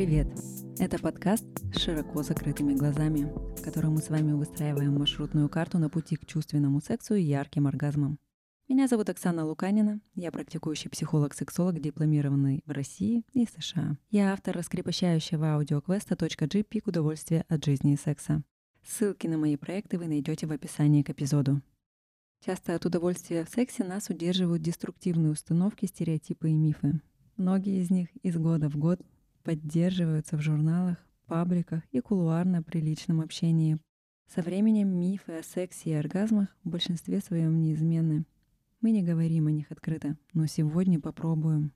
Привет! Это подкаст с широко закрытыми глазами, в котором мы с вами выстраиваем маршрутную карту на пути к чувственному сексу и ярким оргазмам. Меня зовут Оксана Луканина, я практикующий психолог-сексолог, дипломированный в России и США. Я автор раскрепощающего аудиоквеста .g «Пик удовольствия от жизни и секса». Ссылки на мои проекты вы найдете в описании к эпизоду. Часто от удовольствия в сексе нас удерживают деструктивные установки, стереотипы и мифы. Многие из них из года в год поддерживаются в журналах, пабликах и кулуарно при личном общении. Со временем мифы о сексе и оргазмах в большинстве своем неизменны. Мы не говорим о них открыто, но сегодня попробуем.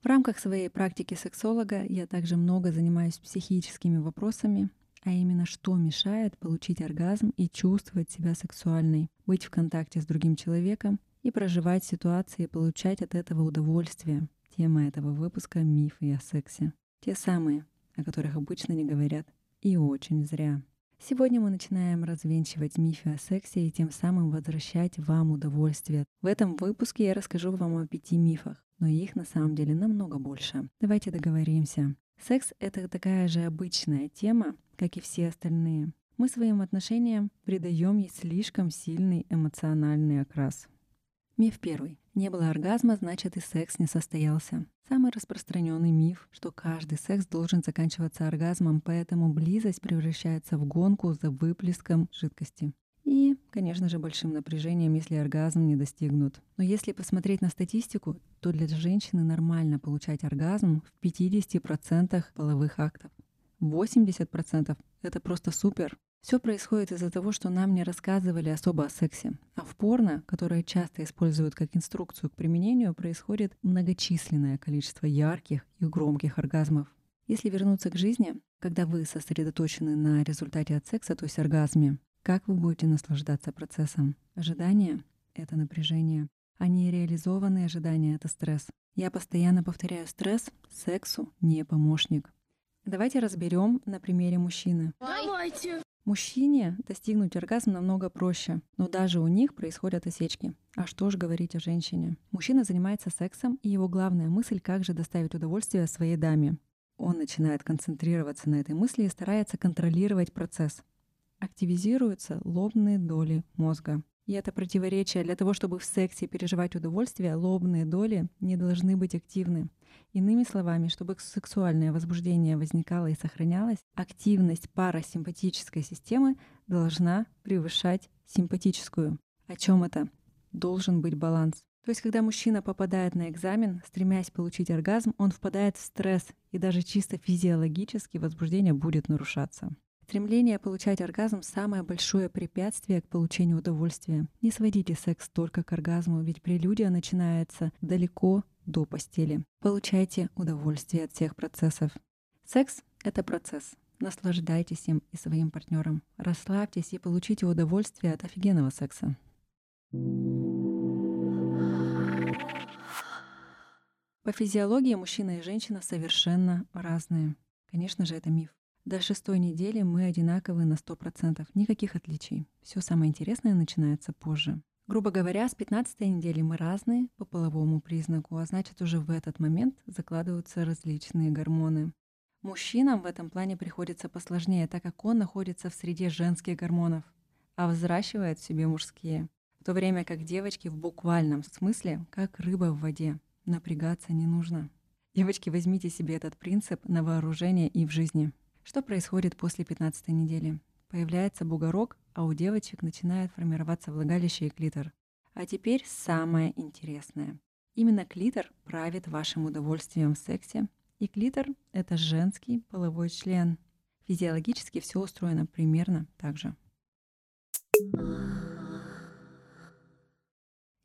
В рамках своей практики сексолога я также много занимаюсь психическими вопросами, а именно что мешает получить оргазм и чувствовать себя сексуальной, быть в контакте с другим человеком и проживать ситуации получать от этого удовольствие. Тема этого выпуска — мифы о сексе. Те самые, о которых обычно не говорят. И очень зря. Сегодня мы начинаем развенчивать мифы о сексе и тем самым возвращать вам удовольствие. В этом выпуске я расскажу вам о пяти мифах, но их на самом деле намного больше. Давайте договоримся. Секс — это такая же обычная тема, как и все остальные. Мы своим отношениям придаем ей слишком сильный эмоциональный окрас. Миф первый. Не было оргазма, значит и секс не состоялся. Самый распространенный миф, что каждый секс должен заканчиваться оргазмом, поэтому близость превращается в гонку за выплеском жидкости. И, конечно же, большим напряжением, если оргазм не достигнут. Но если посмотреть на статистику, то для женщины нормально получать оргазм в 50% половых актов. 80% — это просто супер. Все происходит из-за того, что нам не рассказывали особо о сексе. А в порно, которое часто используют как инструкцию к применению, происходит многочисленное количество ярких и громких оргазмов. Если вернуться к жизни, когда вы сосредоточены на результате от секса, то есть оргазме, как вы будете наслаждаться процессом? Ожидание — это напряжение, а нереализованные ожидания — это стресс. Я постоянно повторяю, стресс сексу не помощник. Давайте разберем на примере мужчины. Давайте. Мужчине достигнуть оргазма намного проще, но даже у них происходят осечки. А что же говорить о женщине? Мужчина занимается сексом, и его главная мысль, как же доставить удовольствие своей даме. Он начинает концентрироваться на этой мысли и старается контролировать процесс. Активизируются лобные доли мозга. И это противоречие. Для того, чтобы в сексе переживать удовольствие, лобные доли не должны быть активны. Иными словами, чтобы сексуальное возбуждение возникало и сохранялось, активность парасимпатической системы должна превышать симпатическую. О чем это? Должен быть баланс. То есть, когда мужчина попадает на экзамен, стремясь получить оргазм, он впадает в стресс, и даже чисто физиологически возбуждение будет нарушаться. Стремление получать оргазм — самое большое препятствие к получению удовольствия. Не сводите секс только к оргазму, ведь прелюдия начинается далеко до постели. Получайте удовольствие от всех процессов. Секс — это процесс. Наслаждайтесь им и своим партнером. Расслабьтесь и получите удовольствие от офигенного секса. По физиологии мужчина и женщина совершенно разные. Конечно же, это миф. До шестой недели мы одинаковы на 100%. Никаких отличий. Все самое интересное начинается позже. Грубо говоря, с 15 недели мы разные по половому признаку, а значит уже в этот момент закладываются различные гормоны. Мужчинам в этом плане приходится посложнее, так как он находится в среде женских гормонов, а взращивает в себе мужские. В то время как девочки в буквальном смысле, как рыба в воде, напрягаться не нужно. Девочки, возьмите себе этот принцип на вооружение и в жизни. Что происходит после 15 недели? Появляется бугорок, а у девочек начинает формироваться влагалище и клитор. А теперь самое интересное. Именно клитор правит вашим удовольствием в сексе, и клитор — это женский половой член. Физиологически все устроено примерно так же.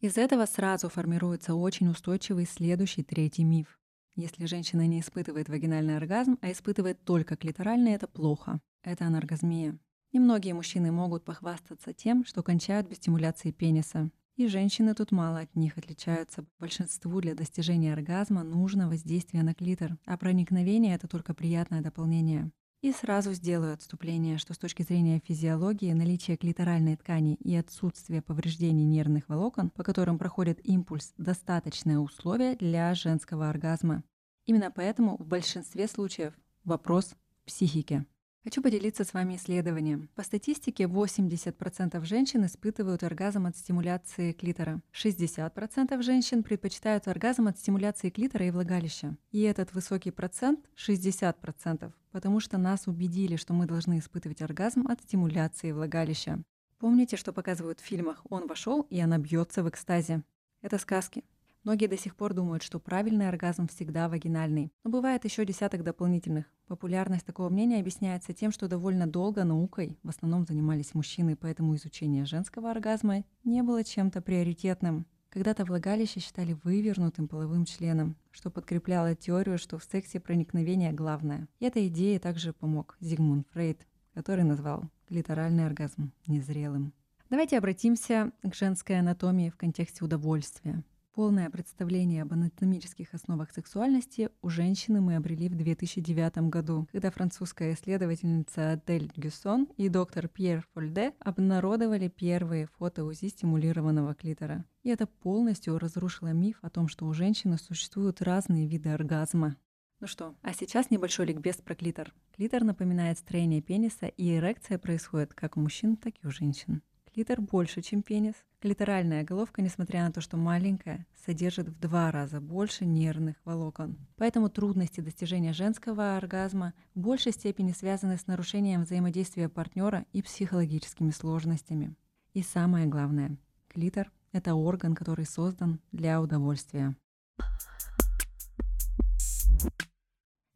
Из этого сразу формируется очень устойчивый следующий третий миф. Если женщина не испытывает вагинальный оргазм, а испытывает только клиторальный, это плохо. Это анаргазмия. Немногие мужчины могут похвастаться тем, что кончают без стимуляции пениса. И женщины тут мало от них отличаются. Большинству для достижения оргазма нужно воздействие на клитор, а проникновение — это только приятное дополнение. И сразу сделаю отступление, что с точки зрения физиологии наличие клиторальной ткани и отсутствие повреждений нервных волокон, по которым проходит импульс, достаточное условие для женского оргазма. Именно поэтому в большинстве случаев Вопрос в психике. Хочу поделиться с вами исследованием. По статистике 80% женщин испытывают оргазм от стимуляции клитора. 60% женщин предпочитают оргазм от стимуляции клитора и влагалища. И этот высокий процент 60%, потому что нас убедили, что мы должны испытывать оргазм от стимуляции влагалища. Помните, что показывают в фильмах «Он вошел, и она бьется в экстазе». Это сказки. Многие до сих пор думают, что правильный оргазм всегда вагинальный. Но бывает еще десяток дополнительных. Популярность такого мнения объясняется тем, что довольно долго наукой в основном занимались мужчины, поэтому изучение женского оргазма не было чем-то приоритетным. Когда-то влагалище считали вывернутым половым членом, что подкрепляло теорию, что в сексе проникновение главное. И этой идее также помог Зигмунд Фрейд, который назвал клиторальный оргазм незрелым. Давайте обратимся к женской анатомии в контексте удовольствия. Полное представление об анатомических основах сексуальности у женщины мы обрели в 2009 году, когда французская исследовательница Адель Гюссон и доктор Пьер Фольде обнародовали первые фото УЗИ стимулированного клитора. И это полностью разрушило миф о том, что у женщины существуют разные виды оргазма. Ну что, а сейчас небольшой ликбез про клитор. Клитор напоминает строение пениса, и эрекция происходит как у мужчин, так и у женщин. Клитор больше, чем пенис. Клиторальная головка, несмотря на то, что маленькая, содержит в два раза больше нервных волокон. Поэтому трудности достижения женского оргазма в большей степени связаны с нарушением взаимодействия партнера и психологическими сложностями. И самое главное, клитор – это орган, который создан для удовольствия.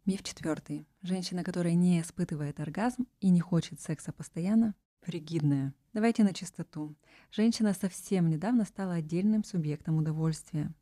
Миф четвертый. Женщина, которая не испытывает оргазм и не хочет секса постоянно, Фригидная. Давайте на чистоту. Женщина совсем недавно стала отдельным субъектом удовольствия.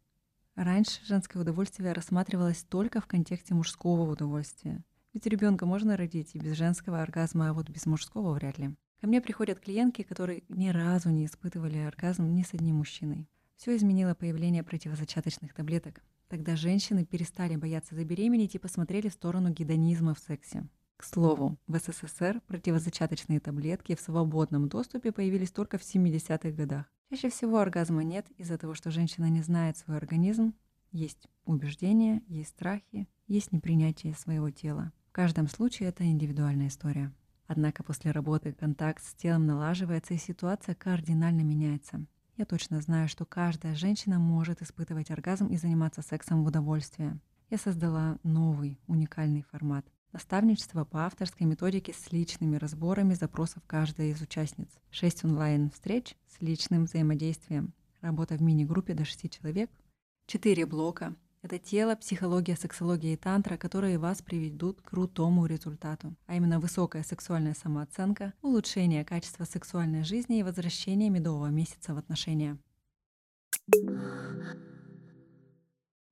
Раньше женское удовольствие рассматривалось только в контексте мужского удовольствия. Ведь ребенка можно родить и без женского оргазма, а вот без мужского вряд ли. Ко мне приходят клиентки, которые ни разу не испытывали оргазм ни с одним мужчиной. Все изменило появление противозачаточных таблеток. Тогда женщины перестали бояться забеременеть и посмотрели в сторону гедонизма в сексе. К слову, в СССР противозачаточные таблетки в свободном доступе появились только в 70-х годах. Чаще всего оргазма нет из-за того, что женщина не знает свой организм, есть убеждения, есть страхи, есть непринятие своего тела. В каждом случае это индивидуальная история. Однако после работы контакт с телом налаживается и ситуация кардинально меняется. Я точно знаю, что каждая женщина может испытывать оргазм и заниматься сексом в удовольствие. Я создала новый, уникальный формат Наставничество по авторской методике с личными разборами запросов каждой из участниц. Шесть онлайн-встреч с личным взаимодействием. Работа в мини-группе до шести человек. Четыре блока. Это тело, психология, сексология и тантра, которые вас приведут к крутому результату, а именно высокая сексуальная самооценка, улучшение качества сексуальной жизни и возвращение медового месяца в отношения.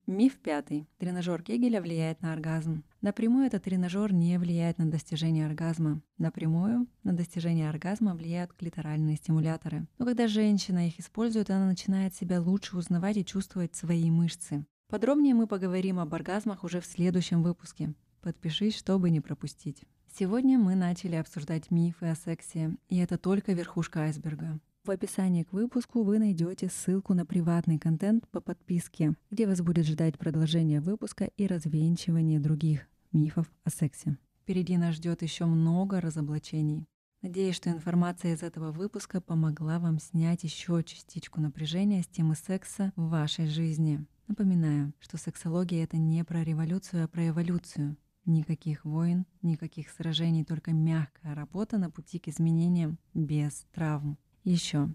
Миф пятый. Тренажер Кегеля влияет на оргазм. Напрямую этот тренажер не влияет на достижение оргазма. Напрямую на достижение оргазма влияют клиторальные стимуляторы. Но когда женщина их использует, она начинает себя лучше узнавать и чувствовать свои мышцы. Подробнее мы поговорим об оргазмах уже в следующем выпуске. Подпишись, чтобы не пропустить. Сегодня мы начали обсуждать мифы о сексе, и это только верхушка айсберга. В описании к выпуску вы найдете ссылку на приватный контент по подписке, где вас будет ждать продолжение выпуска и развенчивание других мифов о сексе. Впереди нас ждет еще много разоблачений. Надеюсь, что информация из этого выпуска помогла вам снять еще частичку напряжения с темы секса в вашей жизни. Напоминаю, что сексология — это не про революцию, а про эволюцию. Никаких войн, никаких сражений, только мягкая работа на пути к изменениям без травм. Еще.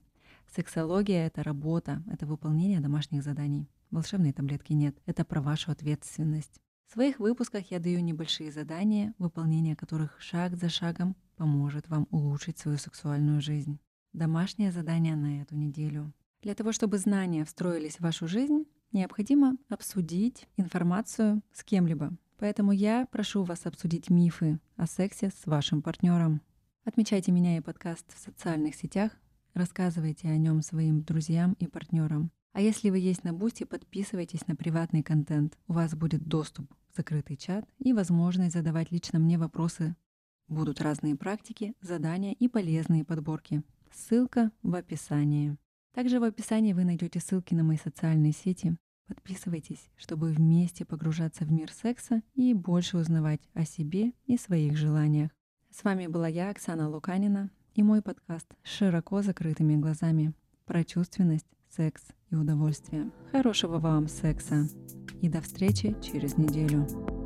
Сексология — это работа, это выполнение домашних заданий. Волшебной таблетки нет. Это про вашу ответственность. В своих выпусках я даю небольшие задания, выполнение которых шаг за шагом поможет вам улучшить свою сексуальную жизнь. Домашнее задание на эту неделю. Для того, чтобы знания встроились в вашу жизнь, необходимо обсудить информацию с кем-либо. Поэтому я прошу вас обсудить мифы о сексе с вашим партнером. Отмечайте меня и подкаст в социальных сетях, Рассказывайте о нем своим друзьям и партнерам. А если вы есть на Boosty, подписывайтесь на приватный контент. У вас будет доступ в закрытый чат и возможность задавать лично мне вопросы. Будут разные практики, задания и полезные подборки. Ссылка в описании. Также в описании вы найдете ссылки на мои социальные сети. Подписывайтесь, чтобы вместе погружаться в мир секса и больше узнавать о себе и своих желаниях. С вами была я, Оксана Луканина, и мой подкаст с широко закрытыми глазами про чувственность, секс и удовольствие. Хорошего вам секса и до встречи через неделю.